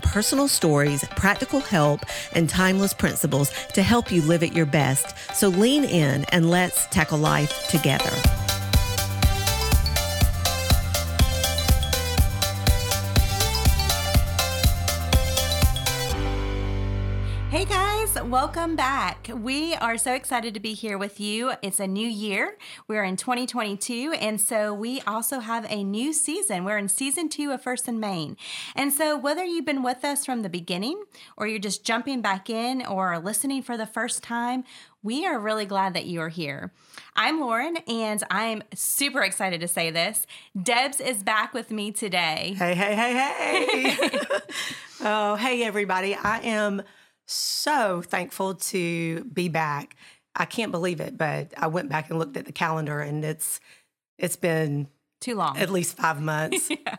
personal stories, practical help, and timeless principles to help you live at your best. So lean in and let's tackle life together. Guys, welcome back. We are so excited to be here with you. It's a new year. We're in 2022, and so we also have a new season. We're in season two of First and Main. And so, whether you've been with us from the beginning or you're just jumping back in or listening for the first time, we are really glad that you are here. I'm Lauren, and I'm super excited to say this. Debs is back with me today. Hey, hey, hey, hey. oh, hey, everybody. I am so thankful to be back. I can't believe it, but I went back and looked at the calendar and it's it's been too long. At least 5 months. yeah.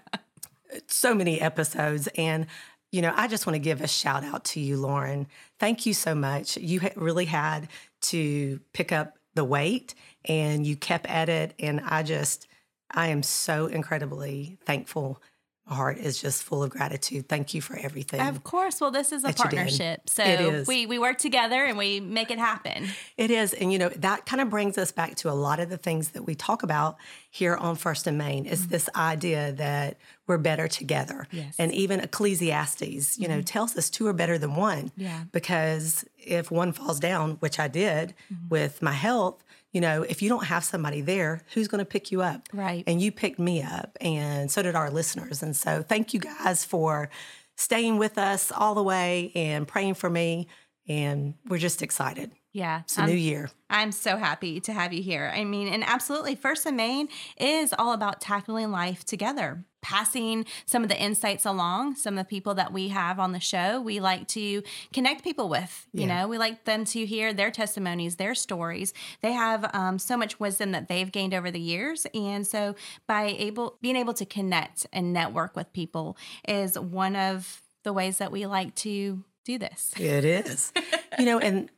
So many episodes and you know, I just want to give a shout out to you, Lauren. Thank you so much. You really had to pick up the weight and you kept at it and I just I am so incredibly thankful heart is just full of gratitude. Thank you for everything. Of course. Well, this is a partnership. So we we work together and we make it happen. It is. And you know, that kind of brings us back to a lot of the things that we talk about here on First and Main is mm-hmm. this idea that we're better together. Yes. And even Ecclesiastes, you mm-hmm. know, tells us two are better than one. Yeah. Because if one falls down, which I did mm-hmm. with my health, you know, if you don't have somebody there, who's going to pick you up? Right. And you picked me up, and so did our listeners. And so, thank you guys for staying with us all the way and praying for me. And we're just excited. Yeah. It's a new year. I'm so happy to have you here. I mean, and absolutely, First and Main is all about tackling life together, passing some of the insights along. Some of the people that we have on the show, we like to connect people with. You yeah. know, we like them to hear their testimonies, their stories. They have um, so much wisdom that they've gained over the years, and so by able being able to connect and network with people is one of the ways that we like to do this. It is, you know, and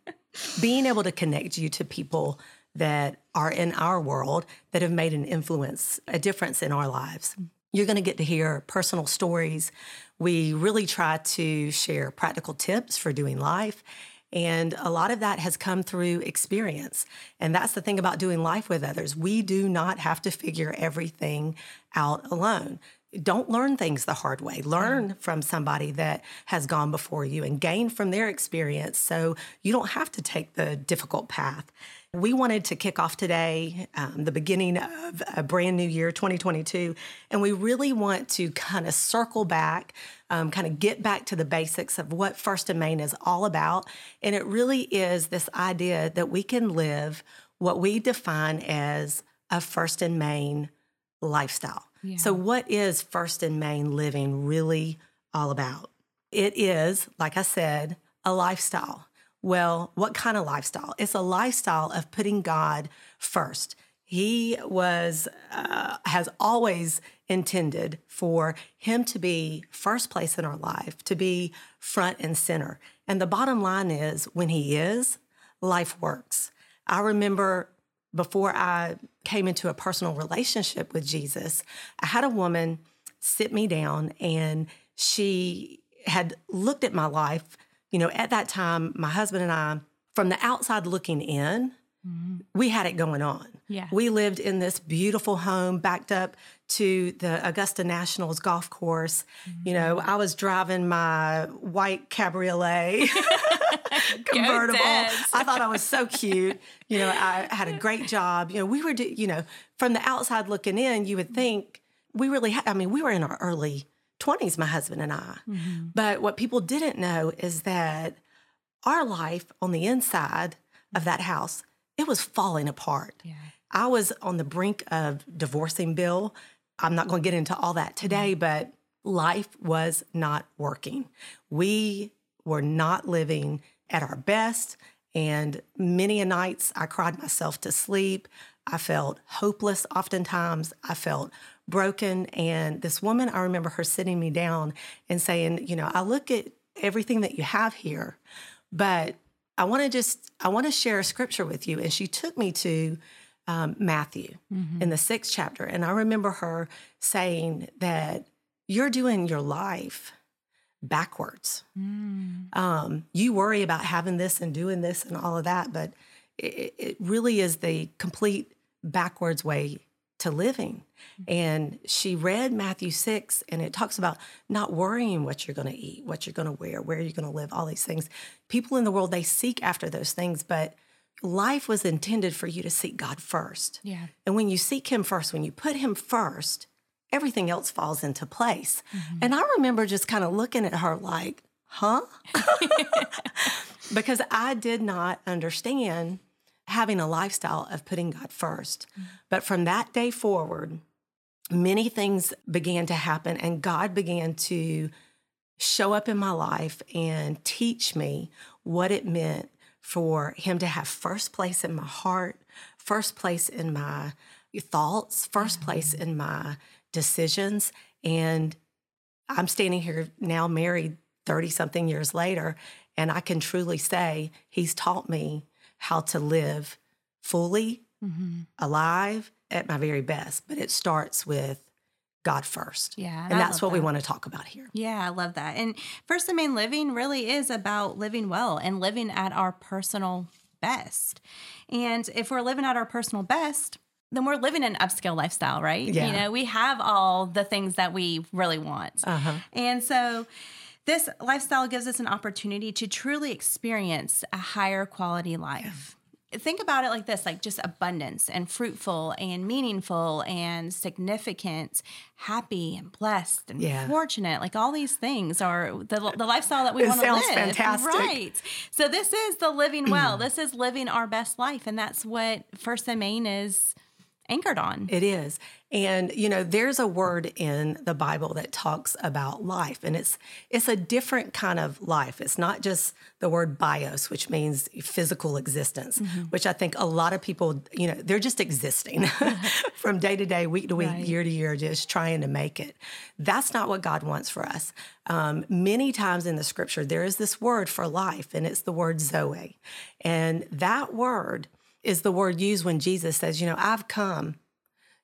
being able to connect you to people that are in our world that have made an influence, a difference in our lives. You're going to get to hear personal stories. We really try to share practical tips for doing life. And a lot of that has come through experience. And that's the thing about doing life with others. We do not have to figure everything out alone don't learn things the hard way. Learn mm. from somebody that has gone before you and gain from their experience so you don't have to take the difficult path. We wanted to kick off today, um, the beginning of a brand new year, 2022, and we really want to kind of circle back, um, kind of get back to the basics of what First and Main is all about. And it really is this idea that we can live what we define as a First and Main lifestyle. So, what is First and Main living really all about? It is, like I said, a lifestyle. Well, what kind of lifestyle? It's a lifestyle of putting God first. He was, uh, has always intended for Him to be first place in our life, to be front and center. And the bottom line is when He is, life works. I remember before I came into a personal relationship with Jesus, I had a woman sit me down and she had looked at my life. You know, at that time, my husband and I, from the outside looking in, mm-hmm. we had it going on. Yeah. We lived in this beautiful home backed up to the Augusta Nationals golf course. Mm-hmm. You know, I was driving my white cabriolet convertible. I thought I was so cute. You know, I had a great job. You know, we were, you know, from the outside looking in, you would think we really had, I mean, we were in our early 20s, my husband and I. Mm-hmm. But what people didn't know is that our life on the inside of that house, it was falling apart. Yeah. I was on the brink of divorcing Bill. I'm not going to get into all that today, mm-hmm. but life was not working. We were not living at our best. And many a nights I cried myself to sleep. I felt hopeless oftentimes. I felt broken. And this woman, I remember her sitting me down and saying, You know, I look at everything that you have here, but I want to just, I want to share a scripture with you. And she took me to um, Matthew mm-hmm. in the sixth chapter. And I remember her saying that you're doing your life backwards. Mm. Um, you worry about having this and doing this and all of that, but it, it really is the complete backwards way to living. And she read Matthew 6, and it talks about not worrying what you're going to eat, what you're going to wear, where you're going to live, all these things. People in the world, they seek after those things, but life was intended for you to seek God first. Yeah. And when you seek Him first, when you put Him first, everything else falls into place. Mm-hmm. And I remember just kind of looking at her like, huh? because I did not understand having a lifestyle of putting God 1st mm-hmm. But from that day forward, many things began to happen, and God began to show up in my life and teach me what it meant for Him to have first place in my heart, first place in my thoughts, 1st place in my decisions. And I'm standing here now, married 30 something years later, and I can truly say He's taught me how to live fully, mm-hmm. alive, at my very best. But it starts with God first. Yeah. And, and that's what that. we want to talk about here. Yeah, I love that. And First and Main Living really is about living well and living at our personal best. And if we're living at our personal best, then we're living an upscale lifestyle, right? Yeah. You know, we have all the things that we really want. Uh-huh. And so this lifestyle gives us an opportunity to truly experience a higher quality life. Yeah. Think about it like this like just abundance and fruitful and meaningful and significant, happy and blessed and yeah. fortunate. Like all these things are the, the lifestyle that we want to live. fantastic. Right. So this is the living well. this is living our best life. And that's what First and Main is anchored on. It is. And you know, there's a word in the Bible that talks about life and it's it's a different kind of life. It's not just the word bios, which means physical existence, mm-hmm. which I think a lot of people, you know, they're just existing from day to day, week to week, right. year to year, just trying to make it. That's not what God wants for us. Um, many times in the scripture, there is this word for life, and it's the word Zoe. And that word is the word used when Jesus says, you know, I've come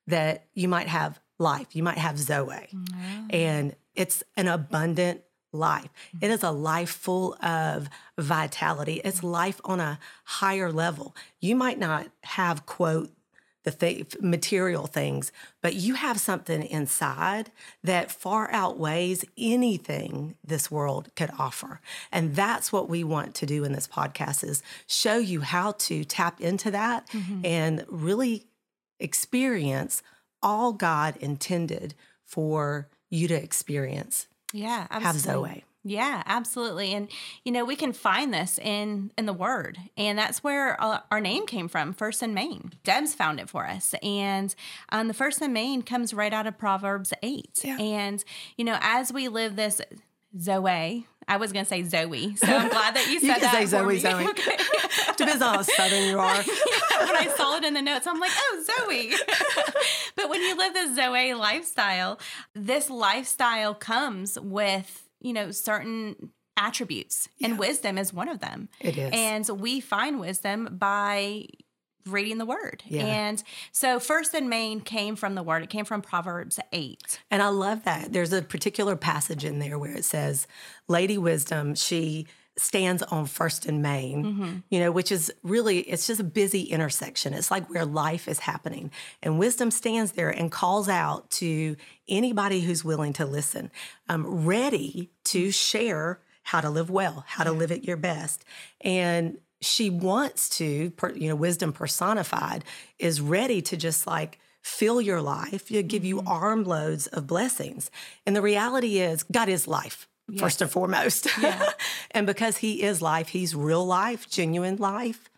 that you might have life, you might have Zoe. Mm-hmm. And it's an abundant life. It is a life full of vitality. It's life on a higher level. You might not have, quote, the th- material things, but you have something inside that far outweighs anything this world could offer. And that's what we want to do in this podcast is show you how to tap into that mm-hmm. and really experience all God intended for you to experience. Yeah, absolutely. Have Zoe. Yeah, absolutely. And you know, we can find this in in the word. And that's where uh, our name came from, First and Main. Debs found it for us. And um, the First and Main comes right out of Proverbs 8. Yeah. And you know, as we live this Zoe, I was going to say Zoe. So I'm glad that you said you can that. Say Zoe. Zoe. Okay. Depends on how southern you are. yeah, when I saw it in the notes, I'm like, oh, Zoe. but when you live the Zoe lifestyle, this lifestyle comes with you know, certain attributes, yeah. and wisdom is one of them. It is. And we find wisdom by reading the word. Yeah. And so first and main came from the word. It came from Proverbs 8. And I love that. There's a particular passage in there where it says, Lady Wisdom, she stands on First and Main, mm-hmm. you know, which is really, it's just a busy intersection. It's like where life is happening. And wisdom stands there and calls out to anybody who's willing to listen, um, ready to share how to live well, how to live at your best. And she wants to, you know, wisdom personified is ready to just like, fill your life, you give you mm-hmm. armloads of blessings. And the reality is, God is life yes. first and foremost. Yeah. and because he is life, he's real life, genuine life.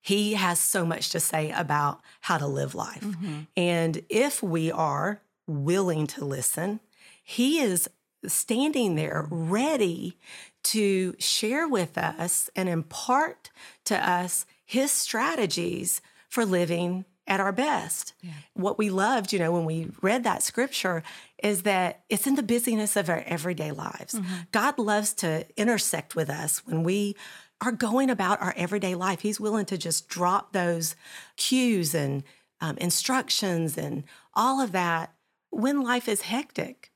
He has so much to say about how to live life. Mm-hmm. And if we are willing to listen, he is standing there ready to share with us and impart to us his strategies for living at our best. Yeah. What we loved, you know, when we read that scripture is that it's in the busyness of our everyday lives. Mm-hmm. God loves to intersect with us when we are going about our everyday life. He's willing to just drop those cues and um, instructions and all of that when life is hectic.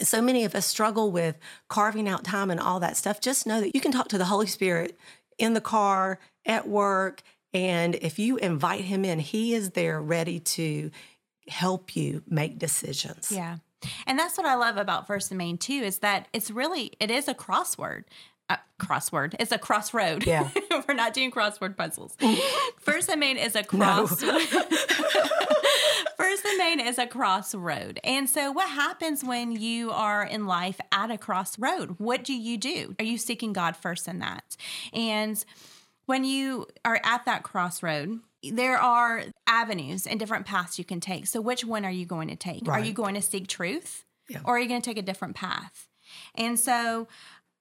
So many of us struggle with carving out time and all that stuff. Just know that you can talk to the Holy Spirit in the car, at work, and if you invite him in, he is there ready to help you make decisions. Yeah. And that's what I love about First and Main too is that it's really it is a crossword. Uh, crossword. It's a crossroad. Yeah. We're not doing crossword puzzles. First and Main is a cross. No. First and Main is a crossroad. And so what happens when you are in life at a crossroad? What do you do? Are you seeking God first in that? And when you are at that crossroad, there are avenues and different paths you can take. So, which one are you going to take? Right. Are you going to seek truth yeah. or are you going to take a different path? And so,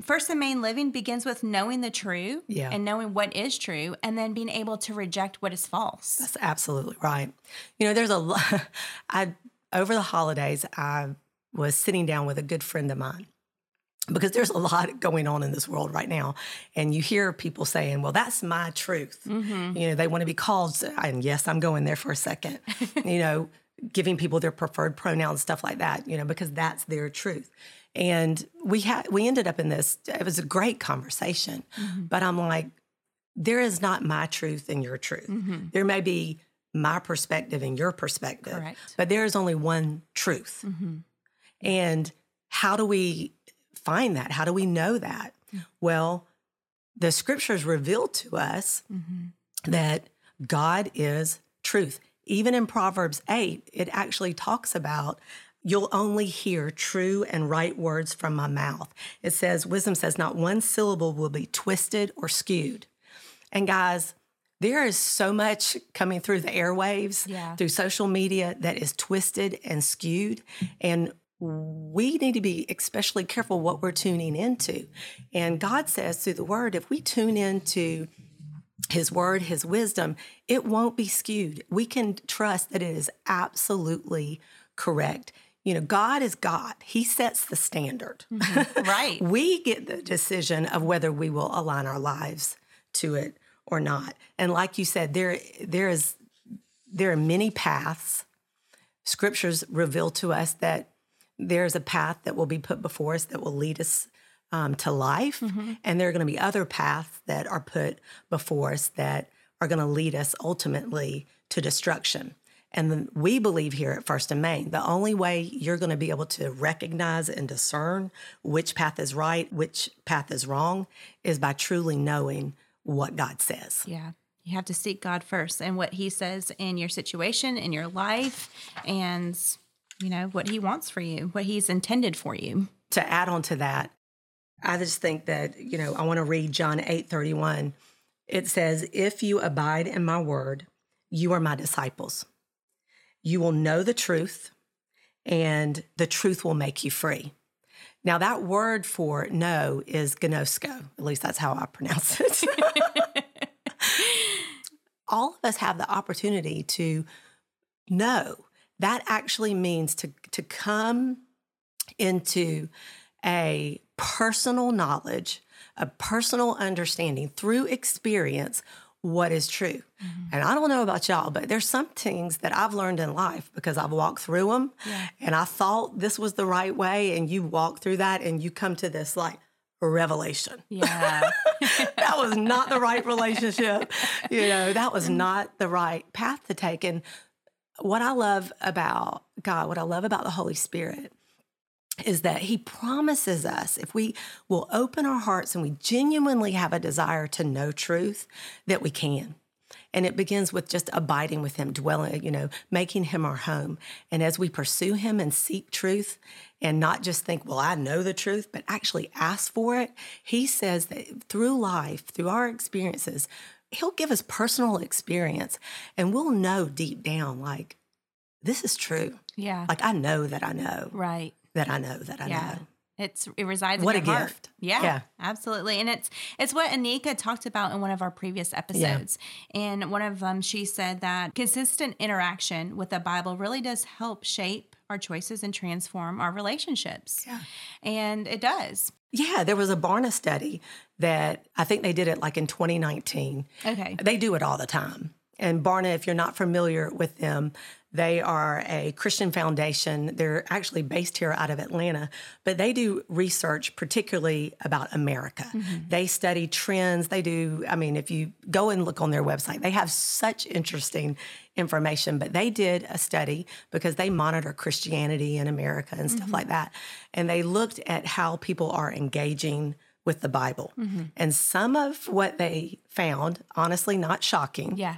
First and main living begins with knowing the true yeah. and knowing what is true and then being able to reject what is false. That's absolutely right. You know, there's a lot I over the holidays I was sitting down with a good friend of mine because there's a lot going on in this world right now and you hear people saying well that's my truth mm-hmm. you know they want to be called and yes i'm going there for a second you know giving people their preferred pronouns stuff like that you know because that's their truth and we had we ended up in this it was a great conversation mm-hmm. but i'm like there is not my truth and your truth mm-hmm. there may be my perspective and your perspective Correct. but there is only one truth mm-hmm. and how do we find that? How do we know that? Mm-hmm. Well, the scriptures reveal to us mm-hmm. that God is truth. Even in Proverbs 8, it actually talks about you'll only hear true and right words from my mouth. It says, wisdom says, not one syllable will be twisted or skewed. And guys, there is so much coming through the airwaves, yeah. through social media that is twisted and skewed. And we need to be especially careful what we're tuning into. And God says through the word, if we tune into his word, his wisdom, it won't be skewed. We can trust that it is absolutely correct. You know, God is God. He sets the standard. Mm-hmm. Right. we get the decision of whether we will align our lives to it or not. And like you said, there there is there are many paths. Scriptures reveal to us that there's a path that will be put before us that will lead us um, to life. Mm-hmm. And there are going to be other paths that are put before us that are going to lead us ultimately to destruction. And then we believe here at First and Main, the only way you're going to be able to recognize and discern which path is right, which path is wrong, is by truly knowing what God says. Yeah. You have to seek God first and what He says in your situation, in your life, and you know, what he wants for you, what he's intended for you. To add on to that, I just think that, you know, I want to read John 8 31. It says, If you abide in my word, you are my disciples. You will know the truth, and the truth will make you free. Now, that word for know is gnosko. At least that's how I pronounce it. All of us have the opportunity to know that actually means to, to come into a personal knowledge, a personal understanding through experience what is true. Mm-hmm. And I don't know about y'all, but there's some things that I've learned in life because I've walked through them yeah. and I thought this was the right way. And you walk through that and you come to this like revelation. Yeah. that was not the right relationship. You know, that was not the right path to take. And what I love about God, what I love about the Holy Spirit is that he promises us if we will open our hearts and we genuinely have a desire to know truth that we can. And it begins with just abiding with him dwelling you know making him our home. And as we pursue him and seek truth and not just think well i know the truth but actually ask for it he says that through life through our experiences he'll give us personal experience and we'll know deep down like this is true. Yeah. Like I know that I know. Right. That I know that I yeah. know. It's it resides What in a heart. gift. Yeah, Yeah. absolutely. And it's it's what Anika talked about in one of our previous episodes. Yeah. And one of them, she said that consistent interaction with the Bible really does help shape our choices and transform our relationships. Yeah. And it does. Yeah, there was a Barna study that I think they did it like in 2019. Okay. They do it all the time. And Barna, if you're not familiar with them, they are a Christian foundation. They're actually based here out of Atlanta, but they do research particularly about America. Mm-hmm. They study trends. They do, I mean, if you go and look on their website, they have such interesting information. But they did a study because they monitor Christianity in America and stuff mm-hmm. like that. And they looked at how people are engaging with the Bible. Mm-hmm. And some of what they found, honestly, not shocking, Yeah.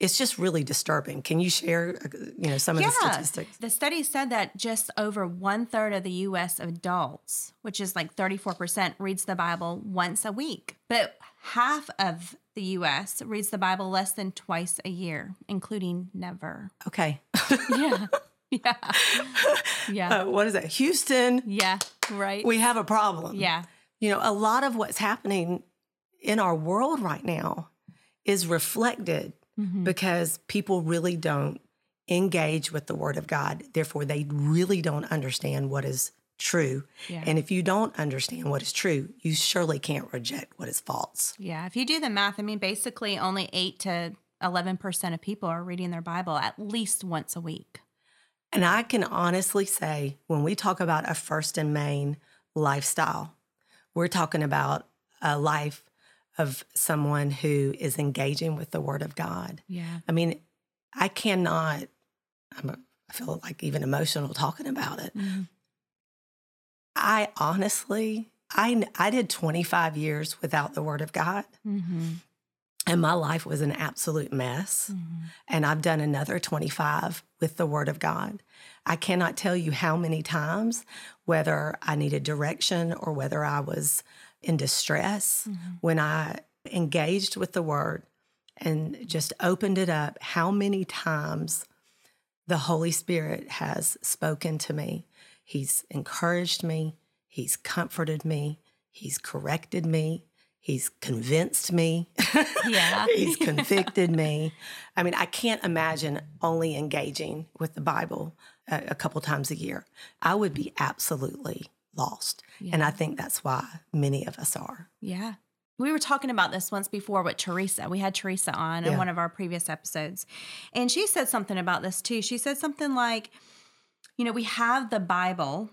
It's just really disturbing. Can you share, uh, you know, some of the statistics? The study said that just over one third of the U.S. adults, which is like 34%, reads the Bible once a week. But half of the U.S. reads the Bible less than twice a year, including never. Okay. Yeah. yeah. Yeah. Uh, what is that? Houston, yeah. Right. we have a problem. yeah. You know, a lot of what's happening in our world right now is reflected Mm-hmm. because people really don't engage with the Word of God. Therefore, they really don't understand what is true. Yeah. And if you don't understand what is true, you surely can't reject what is false. Yeah. If you do the math, I mean, basically only 8 to 11% of people are reading their Bible at least once a week. And I can honestly say, when we talk about a first and main lifestyle, we're talking about a life of someone who is engaging with the Word of God. Yeah. I mean, I cannot, I'm a, I feel like even emotional talking about it. Mhm. I honestly, I, I did 25 years without the Word of God, Mm-hmm. and my life was an absolute mess. and I've done another 25 with the Word of God. I cannot tell you how many times, whether I needed direction or whether I was in distress, mm-hmm. when I engaged with the Word and just opened it up, how many times the Holy Spirit has spoken to me. He's encouraged me, He's comforted me, He's corrected me, He's convinced me. Yeah. He's convicted me. I mean, I can't imagine only engaging with the Bible a, a couple times a year. I would be absolutely lost. And I think that's why many of us are. Yeah. We were talking about this once before with Teresa. We had Teresa on in Yeah. one of our previous episodes. And she said something about this too. She said something like, you know, we have the Bible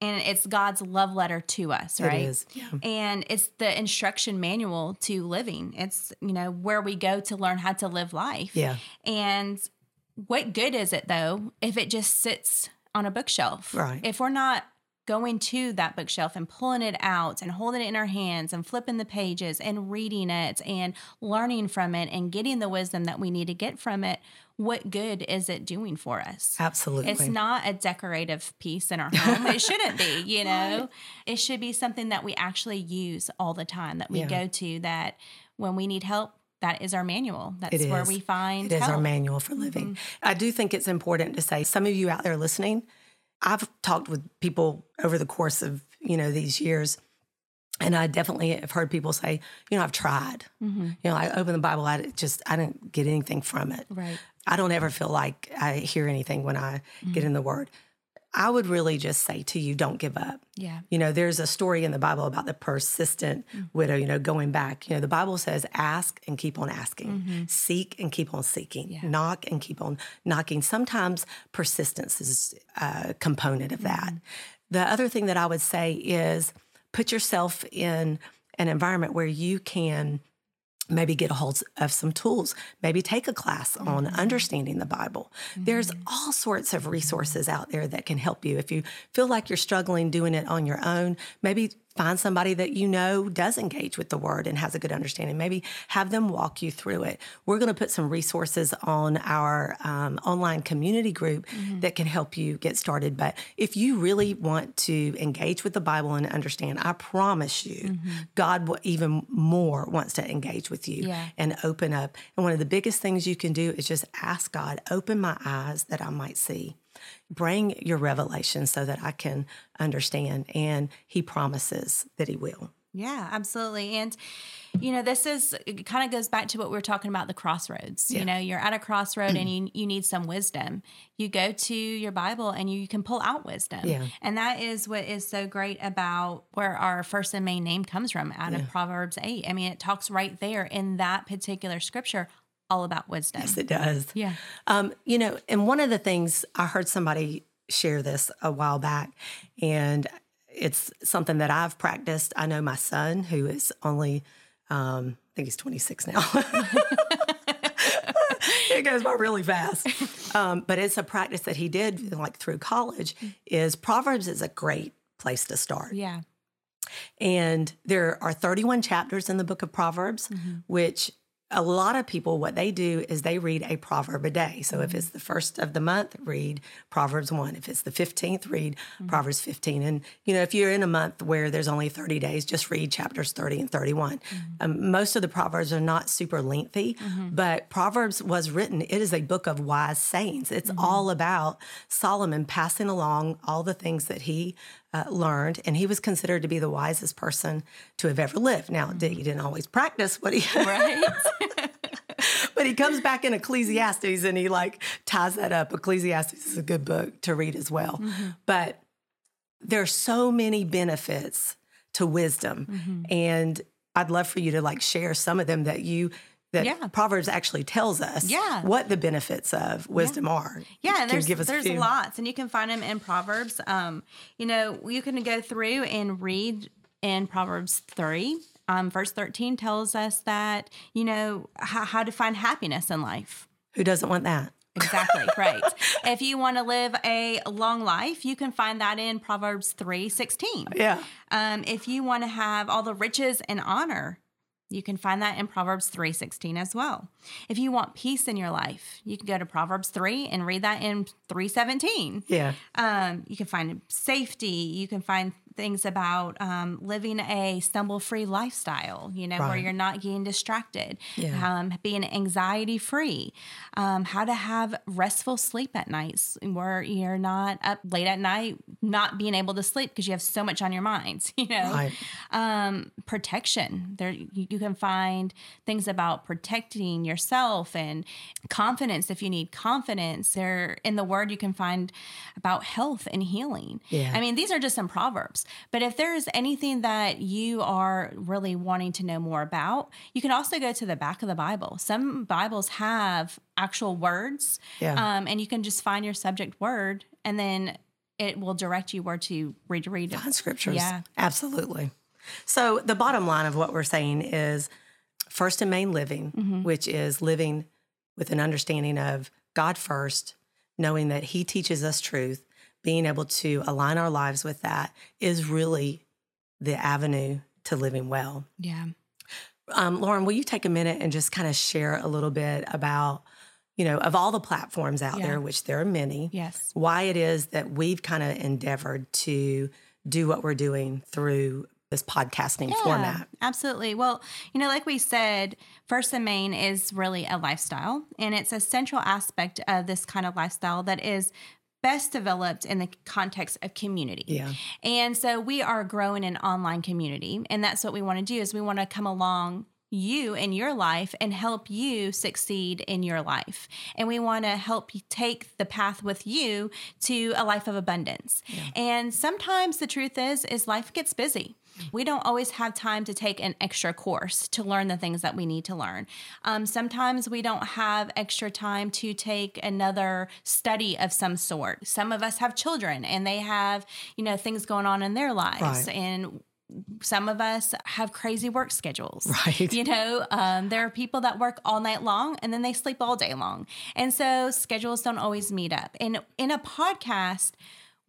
and it's God's love letter to us, right? It is. Yeah. And it's the instruction manual to living. It's, you know, where we go to learn how to live life. Yeah. And what good is it though if it just sits on a bookshelf? Right. If we're not going to that bookshelf and pulling it out and holding it in our hands and flipping the pages and reading it and learning from it and getting the wisdom that we need to get from it, what good is it doing for us? Absolutely. It's not a decorative piece in our home. it shouldn't be, you know. It should be something that we actually use all the time, that we Yeah. go to, that when we need help, that is our manual. That's where we find It is help. our manual for living. Mm-hmm. I do think it's important to say some of you out there listening, I've talked with people over the course of, you know, these years and I definitely have heard people say, you know, I've tried. Mm-hmm. You know, I open the Bible, I just I didn't get anything from it. Right. I don't ever feel like I hear anything when I get mm. in the word. I would really just say to you, don't give up. Yeah. You know, there's a story in the Bible about the persistent mm-hmm. widow, you know, going back. You know, the Bible says, ask and keep on asking, mm-hmm. seek and keep on seeking, knock and keep on knocking. Sometimes persistence is a component of that. Mm-hmm. The other thing that I would say is put yourself in an environment where you can maybe get a hold of some tools maybe take a class on mm-hmm. understanding the bible. There's mm-hmm. all sorts of resources out there that can help you. If you feel like you're struggling doing it on your own maybe find somebody that you know does engage with the word and has a good understanding. Maybe have them walk you through it. We're going to put some resources on our um, online community group that can help you get started. But if you really want to engage with the bible and understand i promise you god will even more wants to engage with you Yeah. and open up. And one of the biggest things you can do is just ask god open my eyes that i might see Bring your revelation so that I can understand. And he promises that he will. Yeah, absolutely. And you know, this is kind of goes back to what we were talking about the crossroads. Yeah. You know, you're at a crossroad and you you need some wisdom. You go to your Bible and you, you can pull out wisdom. Yeah. And that is what is so great about where our first and main name comes from out yeah. of Proverbs 8. I mean, it talks right there in that particular scripture all about wisdom. Yes, it does. Yeah. Um, you know, and one of the things I heard somebody share this a while back, and it's something that I've practiced. I know my son, who is only, um, I think he's 26 now. it goes by really fast. Um, but it's a practice that he did like through college. Is Proverbs is a great place to start. Yeah. And there are 31 chapters in the book of Proverbs, mm-hmm. which a lot of people, what they do is they read a proverb a day. So mm-hmm. if it's the first of the month, read Proverbs 1. If it's the 15th, read mm-hmm. Proverbs 15. And, you know, if you're in a month where there's only 30 days, just read chapters 30 and 31. Mm-hmm. Um, most of the Proverbs are not super lengthy, mm-hmm. but Proverbs was written, it is a book of wise sayings. It's mm-hmm. all about Solomon passing along all the things that he uh, learned, and he was considered to be the wisest person to have ever lived. Now, mm-hmm. he didn't always practice what he right. but he comes back in Ecclesiastes and he like ties that up. Ecclesiastes is a good book to read as well. Mm-hmm. But there's so many benefits to wisdom, mm-hmm. and I'd love for you to like share some of them that you that yeah. Proverbs actually tells us yeah. what the benefits of wisdom yeah. are. Yeah, and there's, there's lots, and you can find them in Proverbs. Um, you know, you can go through and read in Proverbs 3. Um, verse 13 tells us that, you know, how, how to find happiness in life. Who doesn't want that? Exactly, right. if you want to live a long life, you can find that in Proverbs 3 16. Yeah. Um, if you want to have all the riches and honor, you can find that in Proverbs 3:16 as well. If you want peace in your life, you can go to Proverbs 3 and read that in 3:17. Yeah. Um, you can find safety, you can find things about um, living a stumble free lifestyle, you know, right. where you're not getting distracted, yeah. um, being anxiety free, um, how to have restful sleep at nights where you're not up late at night, not being able to sleep because you have so much on your mind, you know, right. Um, protection. There, you can find things about protecting yourself and confidence if you need confidence. There, in the word, you can find about health and healing. Yeah. I mean, these are just some proverbs. But if there's anything that you are really wanting to know more about, you can also go to the back of the Bible. Some Bibles have actual words, yeah. um, and you can just find your subject word, and then it will direct you where to read read find scriptures. Yeah, absolutely. So the bottom line of what we're saying is first and main living, mm-hmm. which is living with an understanding of God first, knowing that He teaches us truth, being able to align our lives with that is really the avenue to living well. Yeah. Um, Lauren, will you take a minute and just kind of share a little bit about, you know, of all the platforms out yeah. there, which there are many, yes, why it is that we've kind of endeavored to do what we're doing through this podcasting yeah, format. Absolutely. Well, you know, like we said, First and Main is really a lifestyle, and it's a central aspect of this kind of lifestyle that is best developed in the context of community. Yeah. And so we are growing an online community and that's what we want to do is we want to come along you in your life and help you succeed in your life. And we want to help you take the path with you to a life of abundance. Yeah. And sometimes the truth is is life gets busy. We don't always have time to take an extra course to learn the things that we need to learn. Um, sometimes we don't have extra time to take another study of some sort. Some of us have children and they have, you know, things going on in their lives. Right. And some of us have crazy work schedules. Right. You know, um, there are people that work all night long and then they sleep all day long. And so schedules don't always meet up. And in a podcast,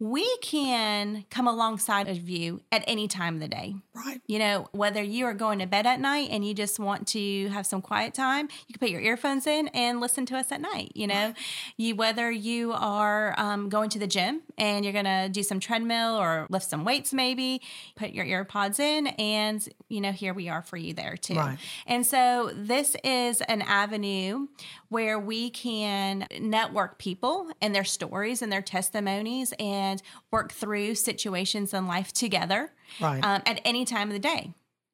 we can come alongside of you at any time of the day. Right. You know, whether you are going to bed at night and you just want to have some quiet time, you can put your earphones in and listen to us at night. You know, right. you whether you are um, going to the gym and you're going to do some treadmill or lift some weights maybe, put your earpods in and you know here we are for you there too. Right. And so this is an avenue where we can network people and their stories and their testimonies and work through situations in life together Right. um, at any time of the day,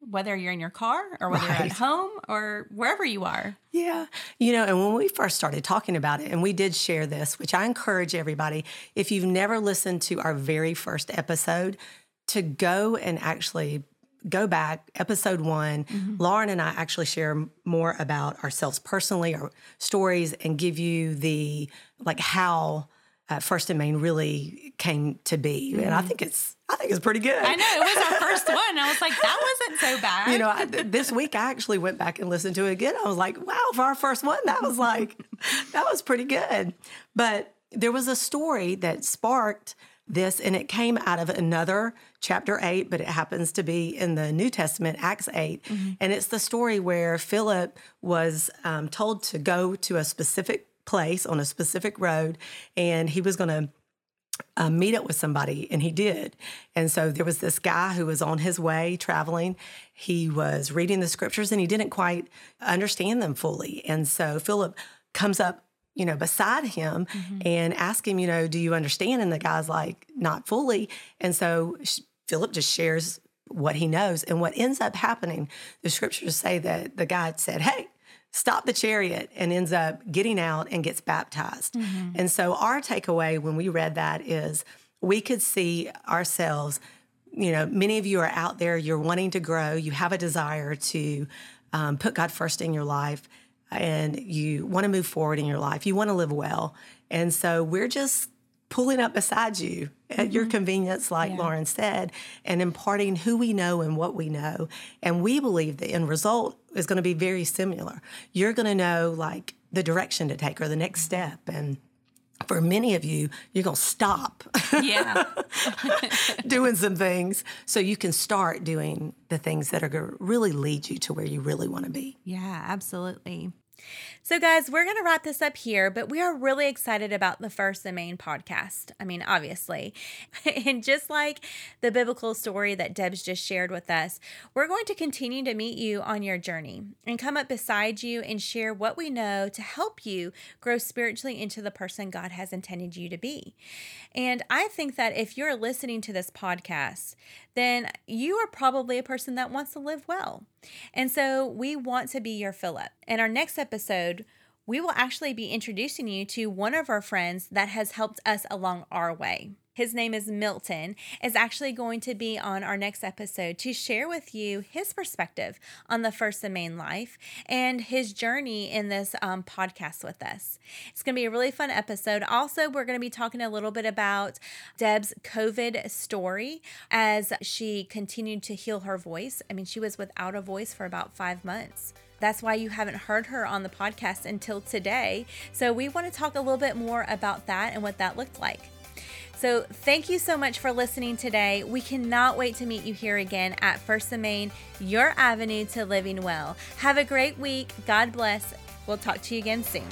whether you're in your car or whether you're at home or wherever you are. Yeah. You know, and when we first started talking about it, and we did share this, which I encourage everybody, if you've never listened to our very first episode, to go and actually go back, episode one. Lauren and I actually share more about ourselves personally, our stories, and give you the like how uh, First and Main really came to be. And I think it's, I think it's pretty good. I know it was our first one. I was like, that wasn't so bad. you know, I, this week I actually went back and listened to it again. I was like, wow, for our first one, that was like, that was pretty good. But there was a story that sparked this, and it came out of another chapter eight, but it happens to be in the New Testament, Acts 8. And it's the story where Philip was um, told to go to a specific place on a specific road, and he was going to uh, meet up with somebody, and he did. And so there was this guy who was on his way traveling. He was reading the scriptures, and he didn't quite understand them fully. And so Philip comes up, you know, beside him and ask him, you know, do you understand? And the guy's like, not fully. And so sh- Philip just shares what he knows. And what ends up happening, the scriptures say that the guy said, hey, stop the chariot and ends up getting out and gets baptized. And so our takeaway when we read that is we could see ourselves, you know, many of you are out there, you're wanting to grow, you have a desire to um, put God first in your life, and you want to move forward in your life, you want to live well. And so we're just pulling up beside you at your mm-hmm. convenience, like Lauren said, and imparting who we know and what we know. And we believe the end result is going to be very similar. You're going to know like the direction to take or the next step. And for many of you, you're going to stop yeah. doing some things so you can start doing the things that are going to really lead you to where you really want to be. Yeah, absolutely. So, guys, we're going to wrap this up here, but we are really excited about the First and Main podcast. I mean, obviously. and just like the biblical story that Deb's just shared with us, we're going to continue to meet you on your journey and come up beside you and share what we know to help you grow spiritually into the person God has intended you to be. And I think that if you're listening to this podcast, then you are probably a person that wants to live well. And so we want to be your Philip. In our next episode, we will actually be introducing you to one of our friends that has helped us along our way. His name is Milton, is actually going to be on our next episode to share with you his perspective on the First and Main life and his journey in this um, podcast with us. It's going to be a really fun episode. Also, we're going to be talking a little bit about Deb's COVID story as she continued to heal her voice. I mean, she was without a voice for about five months. That's why you haven't heard her on the podcast until today. So, we want to talk a little bit more about that and what that looked like. So, thank you so much for listening today. We cannot wait to meet you here again at First Main, your avenue to living well. Have a great week. God bless. We'll talk to you again soon.